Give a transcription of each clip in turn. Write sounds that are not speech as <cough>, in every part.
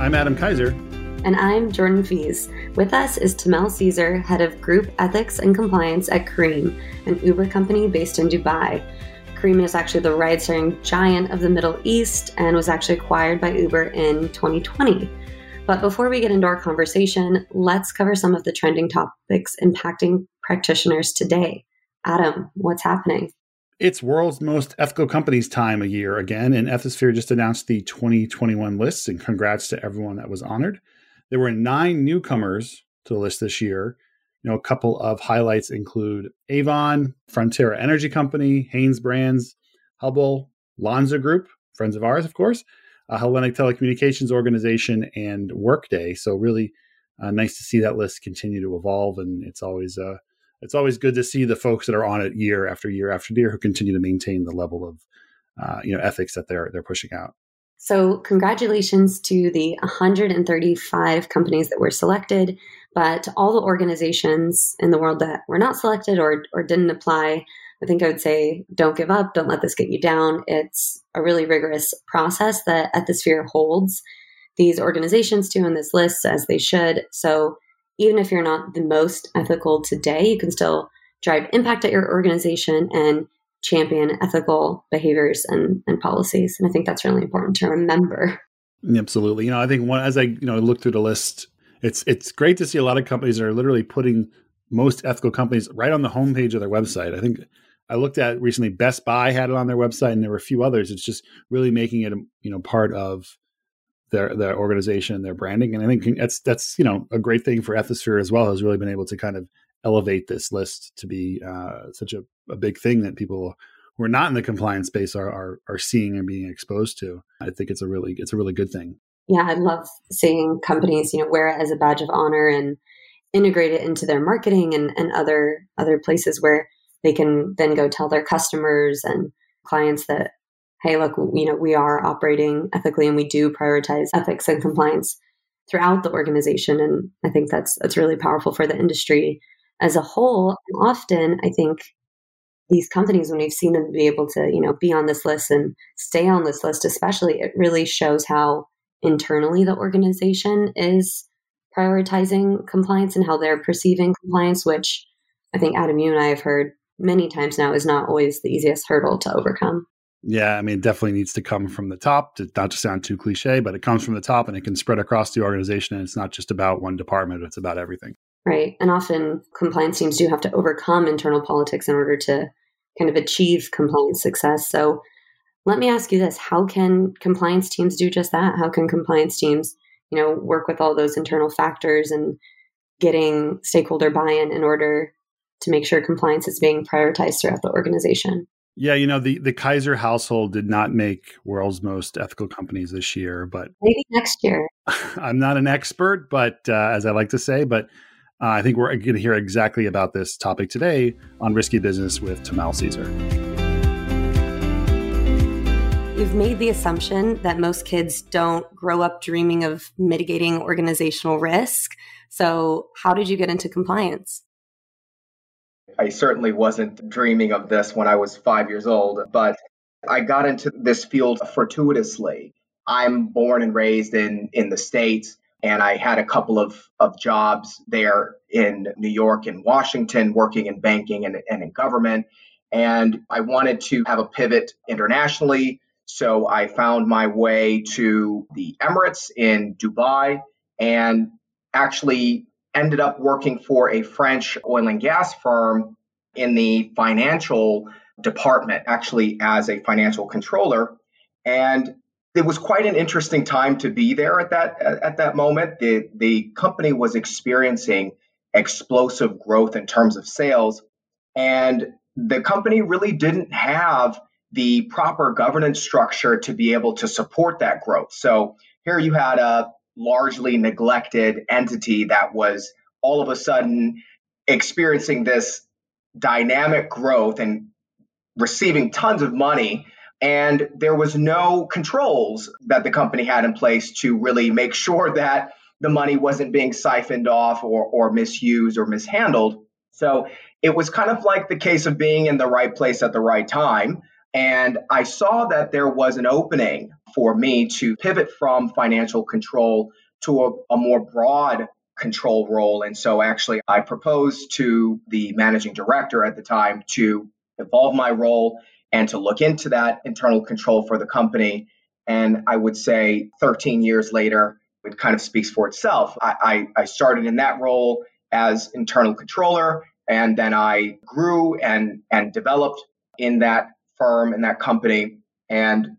I'm Adam Kaiser. And I'm Jordan Feise. With us is Tomell Ceasar, head of group ethics and compliance at Careem, an Uber company based in Dubai. Careem is actually the ride sharing giant of the Middle East and was actually acquired by Uber in 2020. But before we get into our conversation, let's cover some of the trending topics impacting practitioners today. Adam, what's happening? It's world's most ethical companies time a year again, and Ethisphere just announced the 2021 lists, and congrats to everyone that was honored. There were nine newcomers to the list this year. You know, a couple of highlights include Avon, Frontera Energy Company, Hanes Brands, Hubbell, Lonza Group, friends of ours, of course, uh, Hellenic Telecommunications Organization, and Workday. So really uh, nice to see that list continue to evolve, and it's always uh, it's always good to see the folks that are on it year after year after year who continue to maintain the level of uh, you know ethics that they're they're pushing out. So congratulations to the 135 companies that were selected, but all the organizations in the world that were not selected or or didn't apply. I think I would say don't give up, don't let this get you down. It's a really rigorous process that Ethisphere holds these organizations to in this list as they should. So even if you're not the most ethical today, you can still drive impact at your organization and champion ethical behaviors and, and policies. And I think that's really important to remember. Absolutely. You know, I think one as I, you know, look through the list, it's it's great to see a lot of companies that are literally putting most ethical companies right on the homepage of their website. I think I looked at recently Best Buy had it on their website and there were a few others. It's just really making it, you know, part of their their organization, their branding. And I think that's that's, you know, a great thing for Ethisphere as well, has really been able to kind of elevate this list to be uh, such a, a big thing that people who are not in the compliance space are, are are seeing and being exposed to. I think it's a really it's a really good thing. Yeah, I love seeing companies, you know, wear it as a badge of honor and integrate it into their marketing and, and other other places where they can then go tell their customers and clients that hey look you know we are operating ethically and we do prioritize ethics and compliance throughout the organization and i think that's that's really powerful for the industry as a whole often i think these companies when we've seen them be able to you know be on this list and stay on this list especially it really shows how internally the organization is prioritizing compliance and how they're perceiving compliance which i think adam you and i have heard many times now is not always the easiest hurdle to overcome. Yeah, I mean, it definitely needs to come from the top, to, not to sound too cliche, but it comes from the top and it can spread across the organization. And it's not just about one department, it's about everything. Right. And often compliance teams do have to overcome internal politics in order to kind of achieve compliance success. So let me ask you this how can compliance teams do just that? How can compliance teams, you know, work with all those internal factors and getting stakeholder buy in in order to make sure compliance is being prioritized throughout the organization. Yeah, you know, the, the Kaiser household did not make world's most ethical companies this year, but maybe next year. <laughs> I'm not an expert, but uh, as I like to say, but uh, I think we're going to hear exactly about this topic today on Risky Business with Tomell Ceasar. You've made the assumption that most kids don't grow up dreaming of mitigating organizational risk. So, how did you get into compliance? I certainly wasn't dreaming of this when I was five years old, but I got into this field fortuitously. I'm born and raised in, in the States, and I had a couple of, of jobs there in New York and Washington, working in banking and, and in government. And I wanted to have a pivot internationally. So I found my way to the Emirates in Dubai and actually ended up working for a French oil and gas firm in the financial department, actually as a financial controller. And it was quite an interesting time to be there at that at that moment. The the company was experiencing explosive growth in terms of sales, and the company really didn't have the proper governance structure to be able to support that growth. So here you had a largely neglected entity that was all of a sudden experiencing this dynamic growth and receiving tons of money. And there was no controls that the company had in place to really make sure <laughs> that the money wasn't being siphoned off or, or misused or mishandled. So it was kind of like the case of being in the right place at the right time And I saw that there was an opening for me to pivot from financial control to a, a more broad control role. And so actually, I proposed to the managing director at the time to evolve my role and to look into that internal control for the company. And I would say 13 years later, it kind of speaks for itself. I, I, I started in that role as internal controller, and then I grew and, and developed in that firm, in that company, and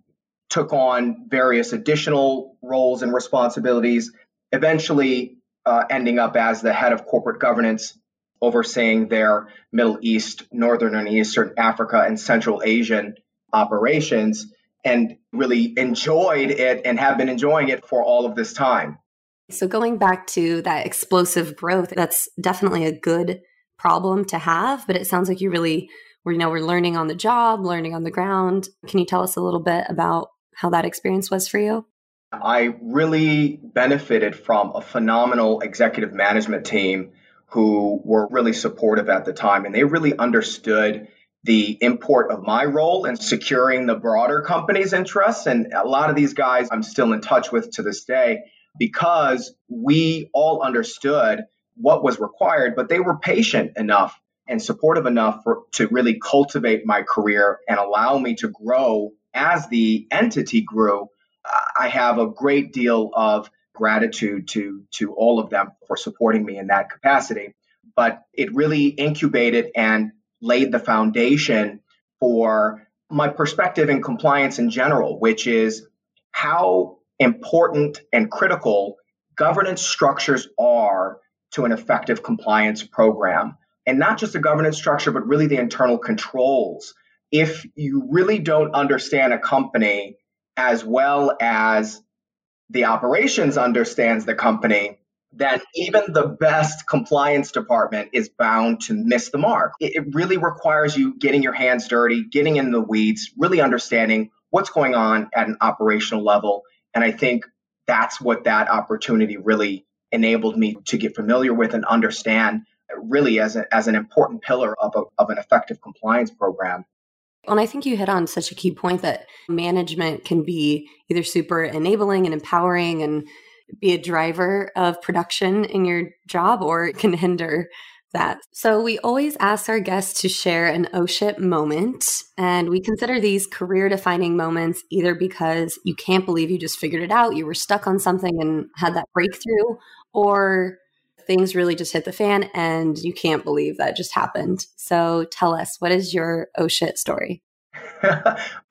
took on various additional roles and responsibilities, eventually uh, ending up as the head of corporate governance, overseeing their Middle East, Northern and Eastern Africa, and Central Asian operations, and really enjoyed it and have been enjoying it for all of this time. So, going back to that explosive growth, that's definitely a good problem to have, but it sounds like you really you know, we're learning on the job, learning on the ground. Can you tell us a little bit about how that experience was for you? I really benefited from a phenomenal executive management team who were really supportive at the time. And they really understood the import of my role in securing the broader company's interests. And a lot of these guys I'm still in touch with to this day because we all understood what was required, but they were patient enough and supportive enough for, to really cultivate my career and allow me to grow as the entity grew I have a great deal of gratitude to to all of them for supporting me in that capacity. But it really incubated and laid the foundation for my perspective in compliance in general, which is how important and critical governance structures are to an effective compliance program. And not just the governance structure, but really the internal controls. If you really don't understand a company as well as the operations understands the company, then even the best compliance department is bound to miss the mark. It, really requires you getting your hands dirty, getting in the weeds, really understanding what's going on at an operational level. And I think that's what that opportunity really enabled me to get familiar with and understand really as, a, as an important pillar of, a, of an effective compliance program. And I think you hit on such a key point that management can be either super enabling and empowering and be a driver of production in your job or it can hinder that. So we always ask our guests to share an oh OSHIP moment. And we consider these career defining moments either because you can't believe you just figured it out, you were stuck on something and had that breakthrough, or things really just hit the fan and you can't believe that just happened. So tell us, what is your oh shit story? <laughs>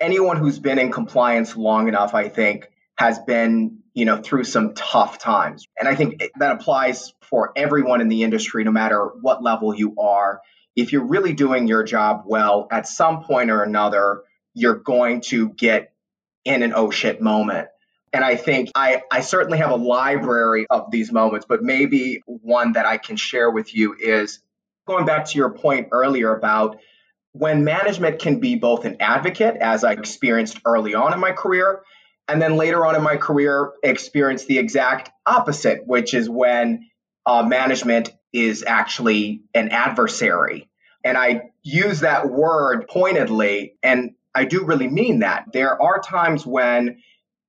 Anyone who's been in compliance long enough, I think, has been, you know, through some tough times. And I think that applies for everyone in the industry, no matter what level you are. If you're really doing your job well, at some point or another, you're going to get in an oh shit moment. And I think I, I certainly have a library of these moments, but maybe one that I can share with you is going back to your point earlier about when management can be both an advocate, as I experienced early on in my career, and then later on in my career, experienced the exact opposite, which is when uh, management is actually an adversary. And I use that word pointedly, and I do really mean that. There are times when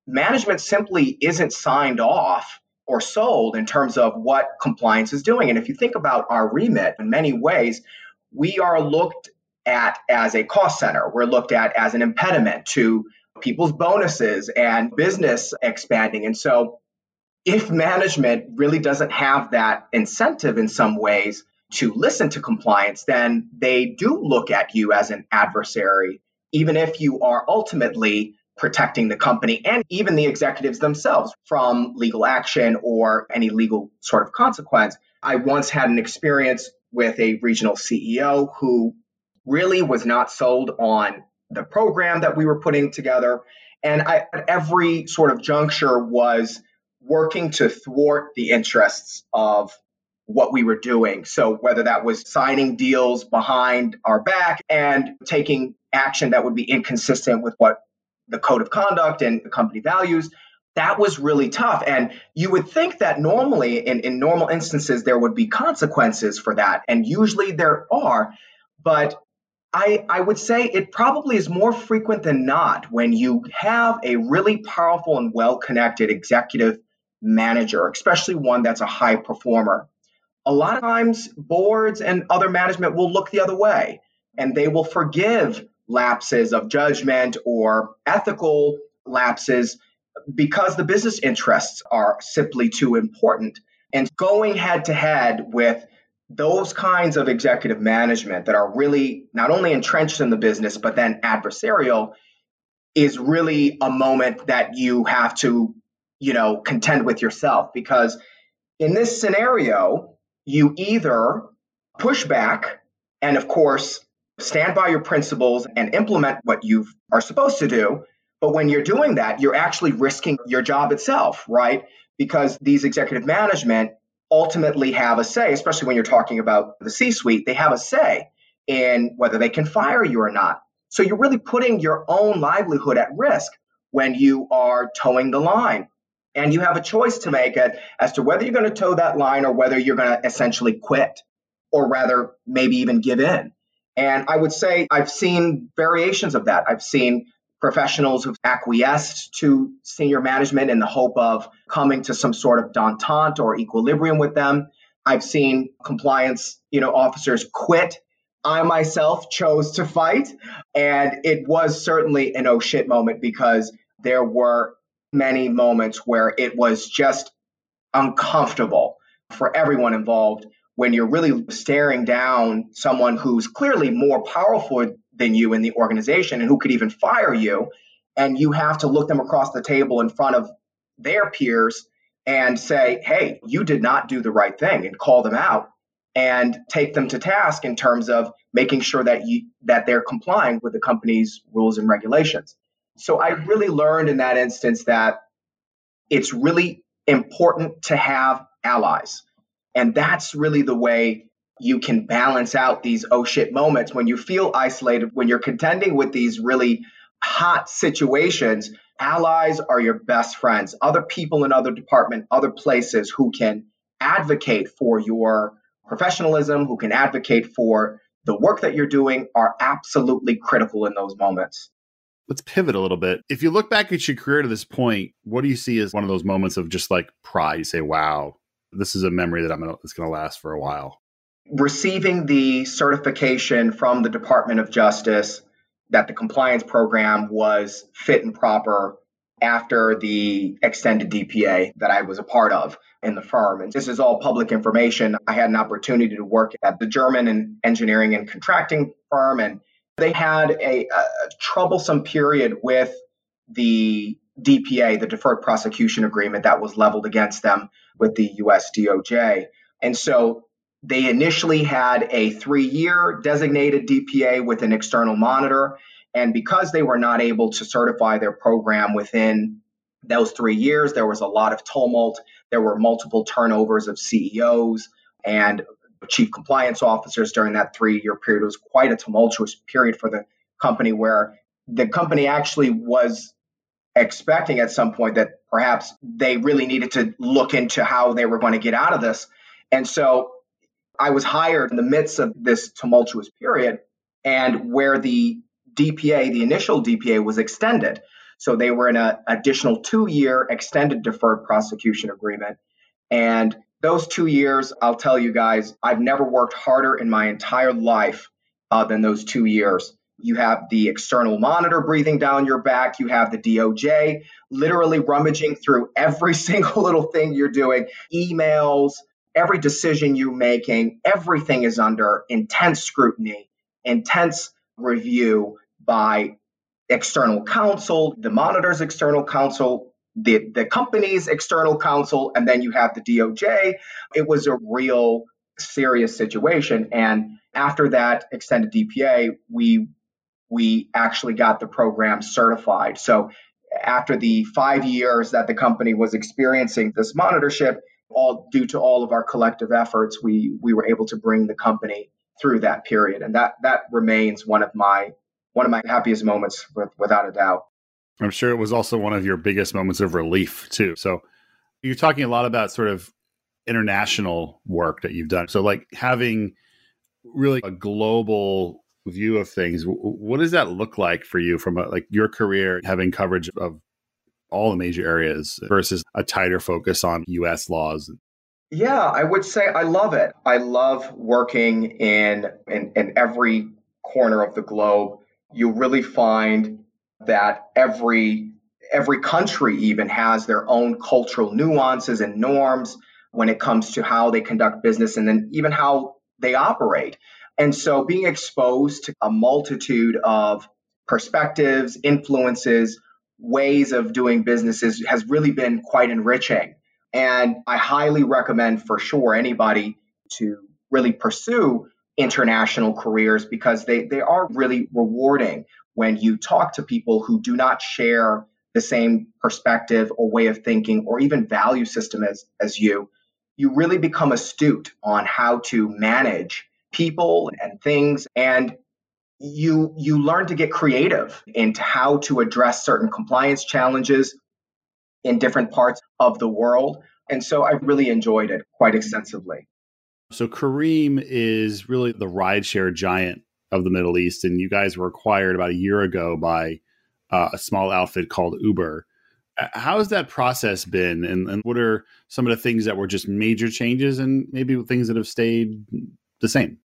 management simply isn't signed off or sold in terms of what compliance is doing. And if you think about our remit in many ways, we are looked at as a cost center. We're looked at as an impediment to people's bonuses and business expanding. And so if management really doesn't have that incentive in some ways to listen to compliance, then they do look at you as an adversary, even if you are ultimately protecting the company and even the executives themselves from legal action or any legal sort of consequence. I once had an experience with a regional CEO who really was not sold on the program that we were putting together. And I, at every sort of juncture was working to thwart the interests of what we were doing. So whether that was signing deals behind our back and taking action that would be inconsistent with what the code of conduct and the company values. That was really tough. And you would think that normally, in, in normal instances, there would be consequences for that. And usually there are. But I, I would say it probably is more frequent than not when you have a really powerful and well connected executive manager, especially one that's a high performer. A lot of times, boards and other management will look the other way and they will forgive lapses of judgment or ethical lapses because the business interests are simply too important. And going head to head with those kinds of executive management that are really not only entrenched in the business, but then adversarial is really a moment that you have to, you know, contend with yourself. Because in this scenario, you either push back and, of course, stand by your principles and implement what you are supposed to do. But when you're doing that, you're actually risking your job itself, right? Because these executive management ultimately have a say, especially when you're talking about the C suite, they have a say in whether they can fire you or not. So you're really putting your own livelihood at risk when you are toeing the line. And you have a choice to make as to whether you're going to toe that line or whether you're going to essentially quit or rather maybe even give in. And I would say I've seen variations of that. I've seen professionals who've acquiesced to senior management in the hope of coming to some sort of detente or equilibrium with them. I've seen compliance, you know, officers quit. I myself chose to fight, and it was certainly an oh shit moment because there were many moments where it was just uncomfortable for everyone involved when you're really staring down someone who's clearly more powerful than you in the organization and who could even fire you. And you have to look them across the table in front of their peers and say, hey, you did not do the right thing and call them out and take them to task in terms of making sure that you that they're complying with the company's rules and regulations. So I really learned in that instance that it's really important to have allies. And that's really the way you can balance out these oh shit moments when you feel isolated, when you're contending with these really hot situations. Allies are your best friends, other people in other department, other places who can advocate for your professionalism, who can advocate for the work that you're doing are absolutely critical in those moments. Let's pivot a little bit. If you look back at your career to this point, what do you see as one of those moments of just like pride? You say, wow, this is a memory that I'm gonna, it's going to last for a while receiving the certification from the Department of Justice that the compliance program was fit and proper after the extended DPA that I was a part of in the firm. And this is all public information. I had an opportunity to work at the German engineering and contracting firm, and they had a, a troublesome period with the DPA, the deferred prosecution agreement that was leveled against them with the US DOJ. And so they initially had a three year designated DPA with an external monitor. And because they were not able to certify their program within those three years, there was a lot of tumult. There were multiple turnovers of CEOs and chief compliance officers during that three year period. It was quite a tumultuous period for the company where the company actually was expecting at some point that perhaps they really needed to look into how they were going to get out of this. And so I was hired in the midst of this tumultuous period and where the DPA, the initial DPA, was extended. So they were in an additional two year extended deferred prosecution agreement. And those two years, I'll tell you guys, I've never worked harder in my entire life uh, than those two years. You have the external monitor breathing down your back. You have the DOJ literally rummaging through every <laughs> single little thing you're doing, emails, every decision you're making, everything is under intense scrutiny, intense review by external counsel, the monitor's external counsel, the, the company's external counsel, and then you have the DOJ. It was a real serious situation. And after that extended DPA, we we actually got the program certified. So after the five years that the company was experiencing this monitorship, all due to all of our collective efforts, we we were able to bring the company through that period, and that that remains one of my one of my happiest moments, with, without a doubt. I'm sure it was also one of your biggest moments of relief too. So you're talking a lot about sort of international work that you've done. So like having really a global view of things, what does that look like for you from a, like your career having coverage of all the major areas versus a tighter focus on US laws? Yeah, I would say I love it. I love working in, in, in every corner of the globe. You really find that every every country even has their own cultural nuances and norms when it comes to how they conduct business and then even how they operate. And so being exposed to a multitude of perspectives, influences, ways of doing businesses has really been quite enriching. And I highly recommend for sure anybody to really pursue international careers because they, they are really rewarding when you talk to people who do not share the same perspective or way of thinking or even value system as, as you. You really become astute on how to manage people and things and you you learn to get creative into how to address certain compliance challenges in different parts of the world and so i really enjoyed it quite extensively. So Careem is really the rideshare giant of the middle east and you guys were acquired about a year ago by uh, a small outfit called uber. How has that process been and, and what are some of the things that were just major changes and maybe things that have stayed the same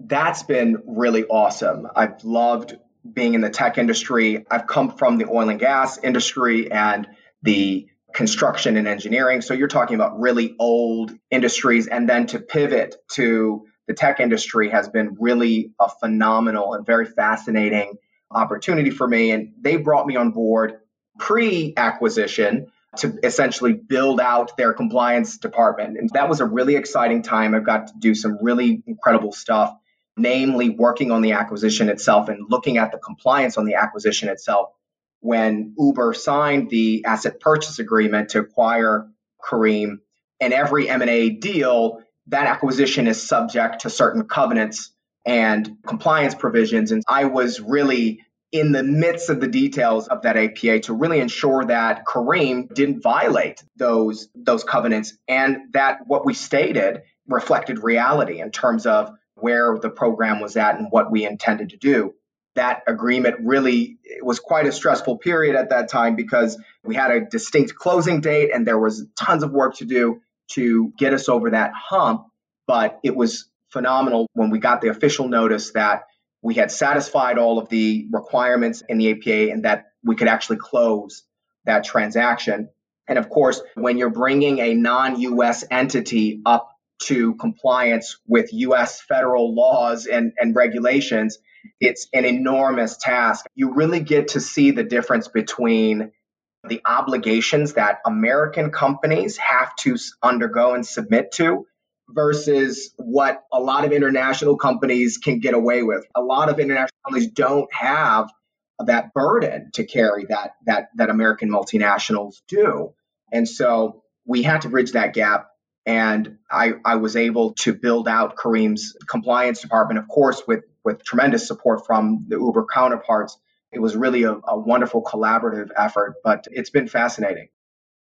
that's been really awesome. I've loved being in the tech industry. I've come from the oil and gas industry and the construction and engineering. So you're talking about really old industries. And then to pivot to the tech industry has been really a phenomenal and very fascinating opportunity for me. And they brought me on board pre acquisition to essentially build out their compliance department. And that was a really exciting time. I've got to do some really incredible stuff namely working on the acquisition itself and looking at the compliance on the acquisition itself. When Uber signed the asset purchase agreement to acquire Careem, and every M&A deal, that acquisition is subject to certain covenants and compliance provisions. And I was really in the midst of the details of that APA to really ensure that Careem didn't violate those those covenants and that what we stated reflected reality in terms of where the program was at and what we intended to do. That agreement really was quite a stressful period at that time because we had a distinct closing date and there was tons of work to do to get us over that hump. But it was phenomenal when we got the official notice that we had satisfied all of the requirements in the APA and that we could actually close that transaction. And of course, when you're bringing a non US entity up to compliance with US federal laws and, and regulations, it's an enormous task. You really get to see the difference between the obligations that American companies have to undergo and submit to versus what a lot of international companies can get away with. A lot of international companies don't have that burden to carry that that that American multinationals do. And so we had to bridge that gap and I, I was able to build out Careem's compliance department, of course, with, with tremendous support from the Uber counterparts. It was really a, a wonderful collaborative effort, but it's been fascinating.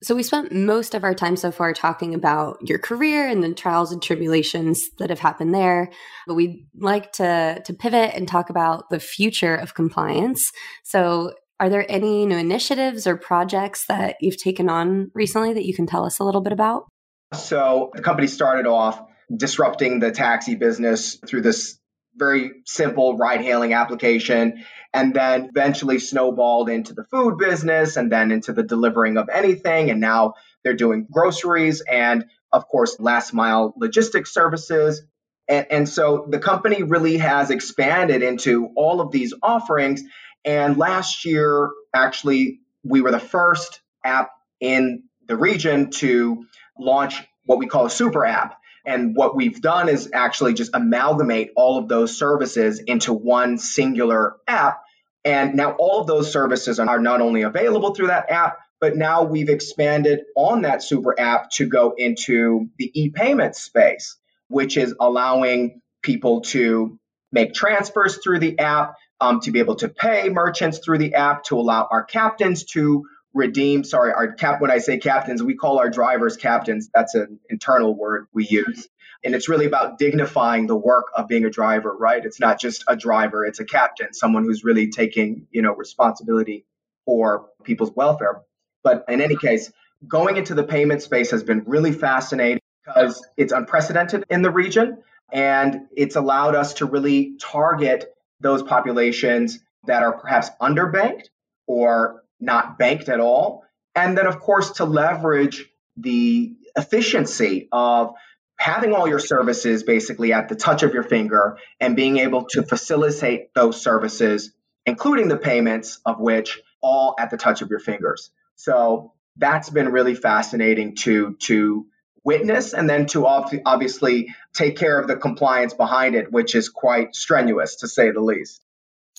So, we spent most of our time so far talking about your career and the trials and tribulations that have happened there. But we'd like to, to pivot and talk about the future of compliance. So, are there any new initiatives or projects that you've taken on recently that you can tell us a little bit about? So the company started off disrupting the taxi business through this very simple ride hailing application and then eventually snowballed into the food business and then into the delivering of anything and now they're doing groceries and of course last mile logistics services and, and so the company really has expanded into all of these offerings and last year actually we were the first app in the region to launch what we call a super app. And what we've done is actually just amalgamate all of those services into one singular app. And now all of those services are not only available through that app, but now we've expanded on that super app to go into the e-payment space, which is allowing people to make transfers through the app, um, to be able to pay merchants through the app, to allow our captains to redeem, sorry, our cap, when I say captains, we call our drivers captains. That's an internal word we use. And it's really about dignifying the work of being a driver, right? It's not just a driver, it's a captain, someone who's really taking, you know, responsibility for people's welfare. But in any case, going into the payment space has been really fascinating because it's unprecedented in the region and it's allowed us to really target those populations that are perhaps underbanked or not banked at all. And then, of course, to leverage the efficiency of having all your services basically at the touch of your finger and being able to facilitate those services, including the payments of which all at the touch of your fingers. So that's been really fascinating to to witness and then to obviously take care of the compliance behind it, which is quite strenuous to say the least.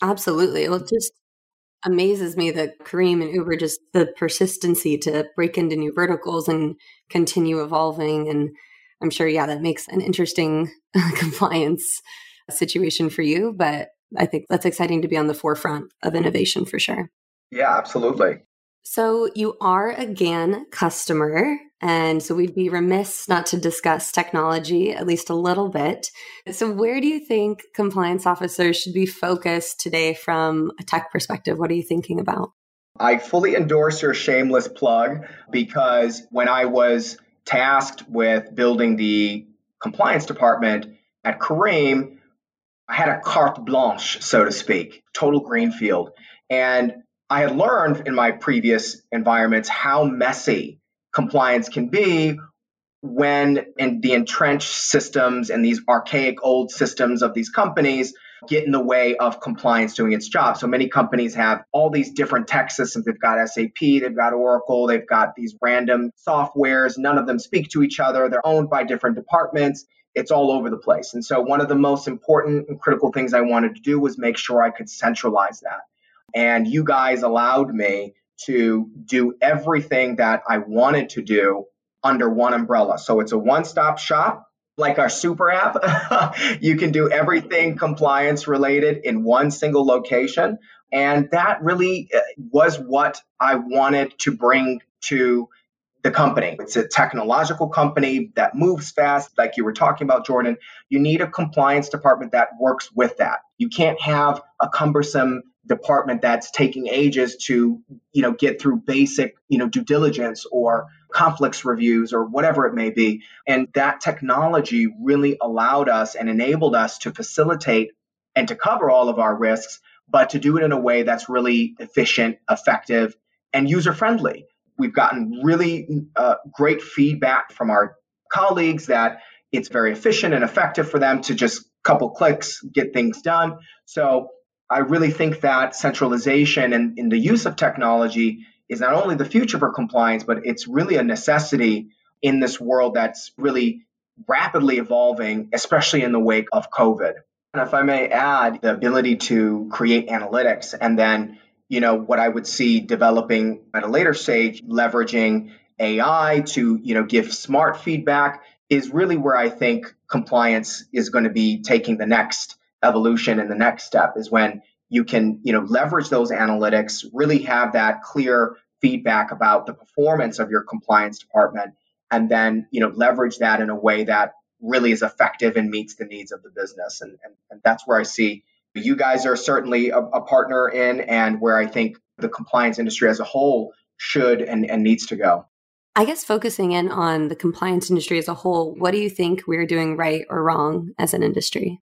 Absolutely. Well, just amazes me that Careem and Uber just the persistency to break into new verticals and continue evolving. And I'm sure, yeah, that makes an interesting <laughs> compliance situation for you. But I think that's exciting to be on the forefront of innovation for sure. Yeah, absolutely. So you are a GAN customer. And so we'd be remiss not to discuss technology at least a little bit. So, where do you think compliance officers should be focused today from a tech perspective? What are you thinking about? I fully endorse your shameless plug because when I was tasked with building the compliance department at Careem, I had a carte blanche, so to speak, total greenfield. And I had learned in my previous environments how messy compliance can be when in the entrenched systems and these archaic old systems of these companies get in the way of compliance doing its job. So many companies have all these different tech systems. They've got SAP, they've got Oracle, they've got these random softwares. None of them speak to each other. They're owned by different departments. It's all over the place. And so one of the most important and critical things I wanted to do was make sure I could centralize that. And you guys allowed me to do everything that I wanted to do under one umbrella. So it's a one stop shop, like our super app. <laughs> you can do everything compliance related in one single location. And that really uh, was what I wanted to bring to the company. It's a technological company that moves fast, like you were talking about, Jordan. You need a compliance department that works with that. You can't have a cumbersome department that's taking ages to you know get through basic you know due diligence or conflicts reviews or whatever it may be and that technology really allowed us and enabled us to facilitate and to cover all of our risks but to do it in a way that's really efficient effective and user friendly we've gotten really uh, great feedback from our colleagues that it's very efficient and effective for them to just couple clicks get things done so I really think that centralization and in the use of technology is not only the future for compliance, but it's really a necessity in this world that's really rapidly evolving, especially in the wake of COVID. And if I may add, the ability to create analytics and then, you know, what I would see developing at a later stage, leveraging AI to, you know, give smart feedback is really where I think compliance is going to be taking the next evolution and the next step is when you can you know leverage those analytics really have that clear feedback about the performance of your compliance department and then you know leverage that in a way that really is effective and meets the needs of the business. And, and, and that's where i see you guys are certainly a, a, partner in and where i think the compliance industry as a whole should and, and needs to go i guess focusing in on the compliance industry as a whole what do you think we're doing right or wrong as an industry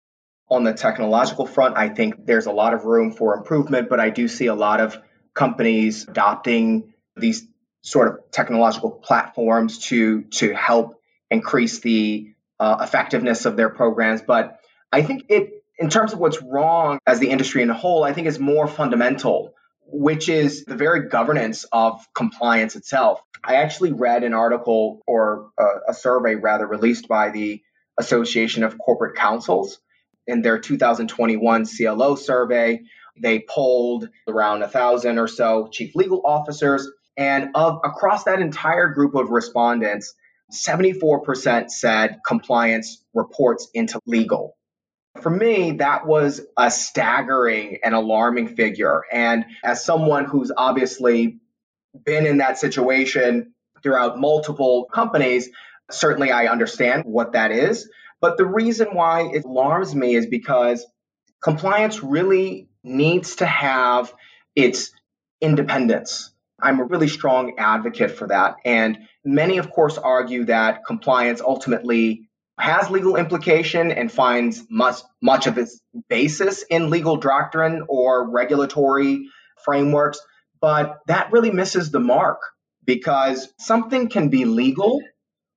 on the technological front, I think there's a lot of room for improvement, but I do see a lot of companies adopting these sort of technological platforms to to help increase the uh, effectiveness of their programs. But I think it, in terms of what's wrong as the industry in a whole, I think is more fundamental, which is the very governance of compliance itself. I actually read an article or a, a survey rather released by the Association of Corporate Counsels in their 2021 CLO survey, they polled around a thousand or so chief legal officers, and of across that entire group of respondents, 74% said compliance reports into legal. For me, that was a staggering and alarming figure. And as someone who's obviously been in that situation throughout multiple companies, certainly I understand what that is. But the reason why it alarms me is because compliance really needs to have its independence. I'm a really strong advocate for that. And many, of course, argue that compliance ultimately has legal implication and finds much, much of its basis in legal doctrine or regulatory frameworks. But that really misses the mark because something can be legal,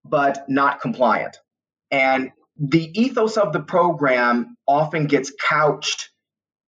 but not compliant. And the ethos of the program often gets couched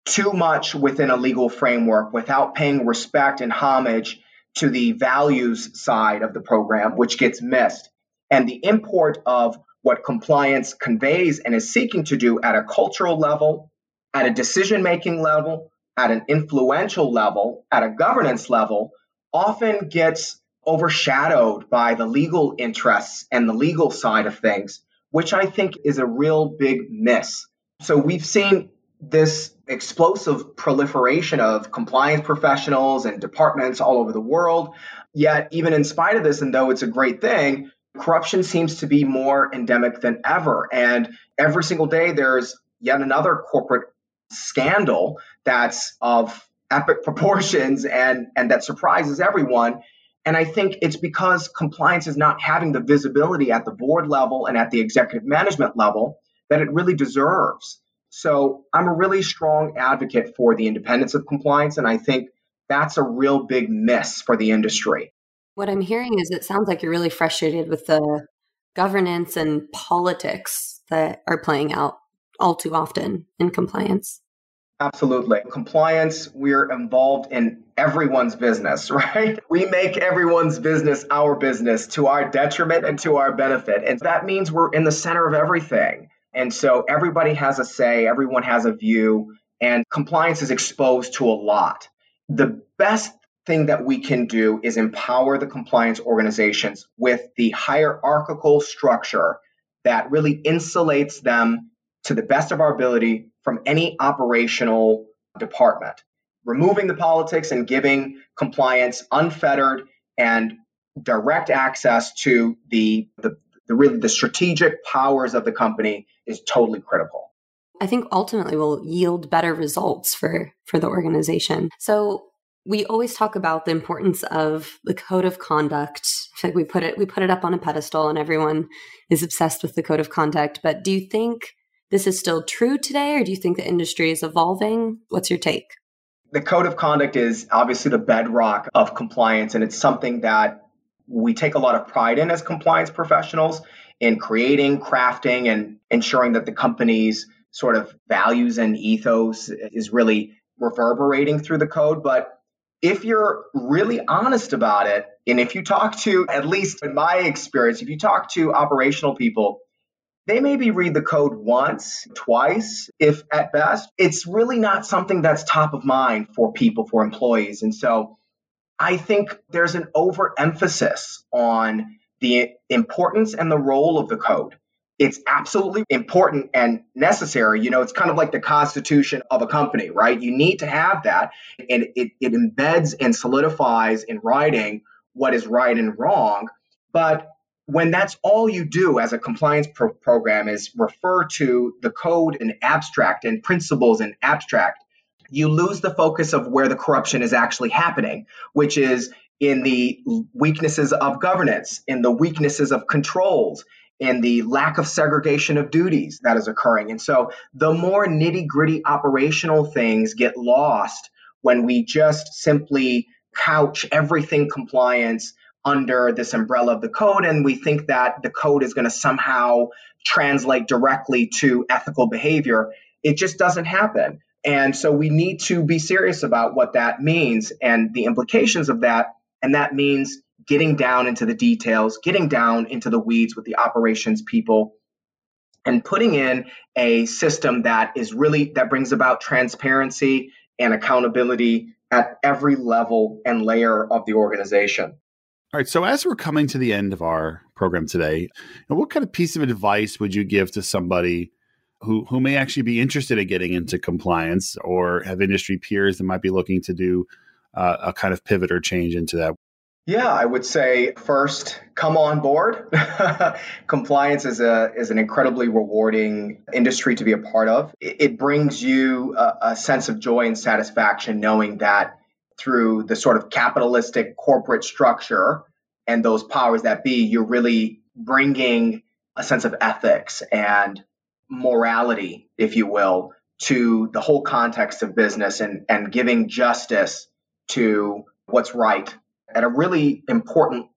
too much within a legal framework without paying respect and homage to the values side of the program, which gets missed. And the import of what compliance conveys and is seeking to do at a cultural level, at a decision making level, at an influential level, at a governance level, often gets overshadowed by the legal interests and the legal side of things, which I think is a real big miss. So we've seen this explosive proliferation of compliance professionals and departments all over the world. Yet, even in spite of this, and though it's a great thing, corruption seems to be more endemic than ever. And every single day, there's yet another corporate scandal that's of epic <laughs> proportions and, and that surprises everyone. And I think it's because compliance is not having the visibility at the board level and at the executive management level that it really deserves. So I'm a really strong advocate for the independence of compliance. And I think that's a real big miss for the industry. What I'm hearing is it sounds like you're really frustrated with the governance and politics that are playing out all too often in compliance. Absolutely. Compliance, we're involved in everyone's business, <laughs> right? We make everyone's business our business to our detriment and to our benefit. And that means we're in the center of everything. And so everybody has a say, everyone has a view, and compliance is exposed to a lot. The best thing that we can do is empower the compliance organizations with the hierarchical structure that really insulates them to the best of our ability from any operational department. Removing the politics and giving compliance unfettered and direct access to the, the, the really the strategic powers of the company is totally critical. I think ultimately will yield better results for for the organization. So we always talk about the importance of the code of conduct. Like we put it we put it up on a pedestal and everyone is obsessed with the code of conduct. But do you think this is still true today or do you think the industry is evolving? What's your take? The code of conduct is obviously the bedrock of compliance and it's something that we take a lot of pride in as compliance professionals in creating, crafting, and ensuring that the company's sort of values and ethos is really reverberating through the code. But if you're really honest about it, and if you talk to, at least in my experience, if you talk to operational people, they maybe read the code once, twice, if at best. It's really not something that's top of mind for people, for employees. And so I think there's an overemphasis on the importance and the role of the code. It's absolutely important and necessary. You know, it's kind of like the constitution of a company, right? You need to have that. And it, it embeds and solidifies in writing what is right and wrong. But when that's all you do as a compliance pro- program is refer to the code in abstract and principles in abstract, you lose the focus of where the corruption is actually happening, which is in the weaknesses of governance, in the weaknesses of controls, in the lack of segregation of duties that is occurring. And so the more nitty gritty operational things get lost when we just simply couch everything compliance under this umbrella of the code and we think that the code is going to somehow translate directly to ethical behavior. It just doesn't happen. And so we need to be serious about what that means and the implications of that and that means getting down into the details, getting down into the weeds with the operations people, and putting in a system that is really that brings about transparency and accountability at every level and layer of the organization. All right. So, as we're coming to the end of our program today, what kind of piece of advice would you give to somebody who, who may actually be interested in getting into compliance or have industry peers that might be looking to do uh, a kind of pivot or change into that? Yeah, I would say first, come on board. <laughs> Compliance is a is an incredibly rewarding industry to be a part of. It, brings you a, a sense of joy and satisfaction knowing that through the sort of capitalistic corporate structure and those powers that be, you're really bringing a sense of ethics and morality, if you will, to the whole context of business and, and giving justice to what's right at a really important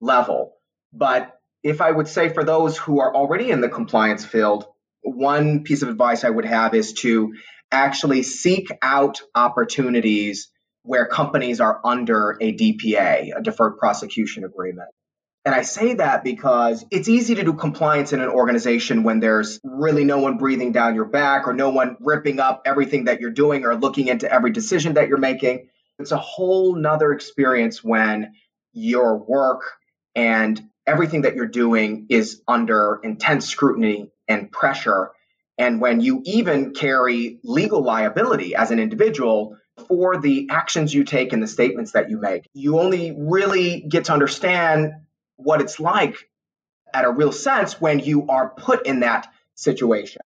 level. But if I would say for those who are already in the compliance field, one piece of advice I would have is to actually seek out opportunities where companies are under a DPA, a deferred prosecution agreement. And I say that because it's easy to do compliance in an organization when there's really no one breathing down your back or no one ripping up everything that you're doing or looking into every decision that you're making. It's a whole nother experience when your work and everything that you're doing is under intense scrutiny and pressure. And when you even carry legal liability as an individual for the actions you take and the statements that you make, you only really get to understand what it's like at a real sense when you are put in that situation.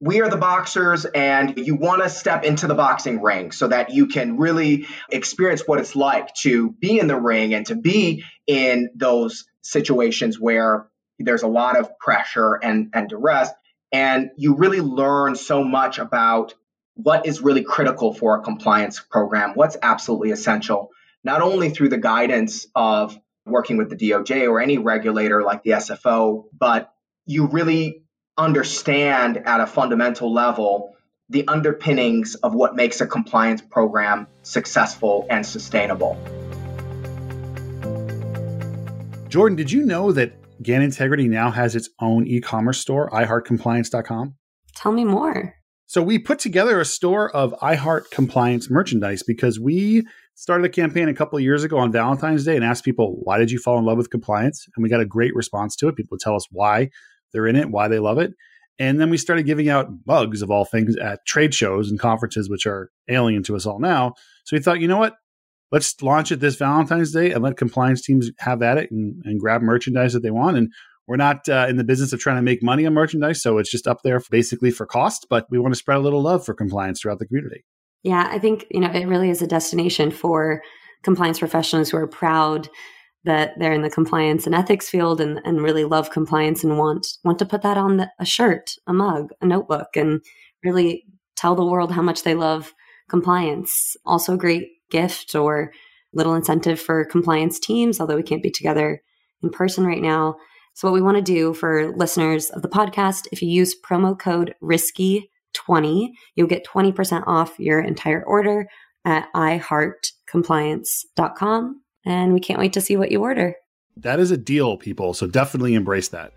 We are the boxers, and you want to step into the boxing ring so that you can really experience what it's like to be in the ring and to be in those situations where there's a lot of pressure and, and duress. And you really learn so much about what is really critical for a compliance program, what's absolutely essential, not only through the guidance of working with the DOJ or any regulator like the SFO, but you really understand at a fundamental level the underpinnings of what makes a compliance program successful and sustainable. Jordan, did you know that GAN Integrity now has its own e commerce store, iHeartCompliance.com? Tell me more. So, we put together a store of iHeart Compliance merchandise because we started a campaign a couple years ago on Valentine's Day and asked people, why did you fall in love with compliance? And we got a great response to it. People tell us why they're in it, why they love it. And then we started giving out mugs of all things at trade shows and conferences, which are alien to us all now. So we thought, you know what? Let's launch it this Valentine's Day and let compliance teams have at it and, and grab merchandise that they want. And we're not uh, in the business of trying to make money on merchandise, so it's just up there basically for cost. But we want to spread a little love for compliance throughout the community. Yeah, I think, you know, it really is a destination for compliance professionals who are proud that they're in the compliance and ethics field and, and really love compliance and want want to put that on the, a shirt, a mug, a notebook, and really tell the world how much they love compliance. Also, a great gift or little incentive for compliance teams, although we can't be together in person right now. So, what we want to do for listeners of the podcast, if you use promo code RISKY 20, you'll get 20% off your entire order at iHeartCompliance.com. And we can't wait to see what you order. That is a deal, people. So definitely embrace that.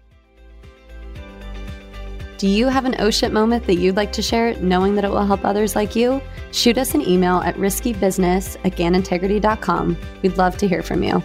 Do you have an oh shit moment that you'd like to share, knowing that it will help others like you? Shoot us an email at riskybusiness at ganintegrity.com. We'd love to hear from you.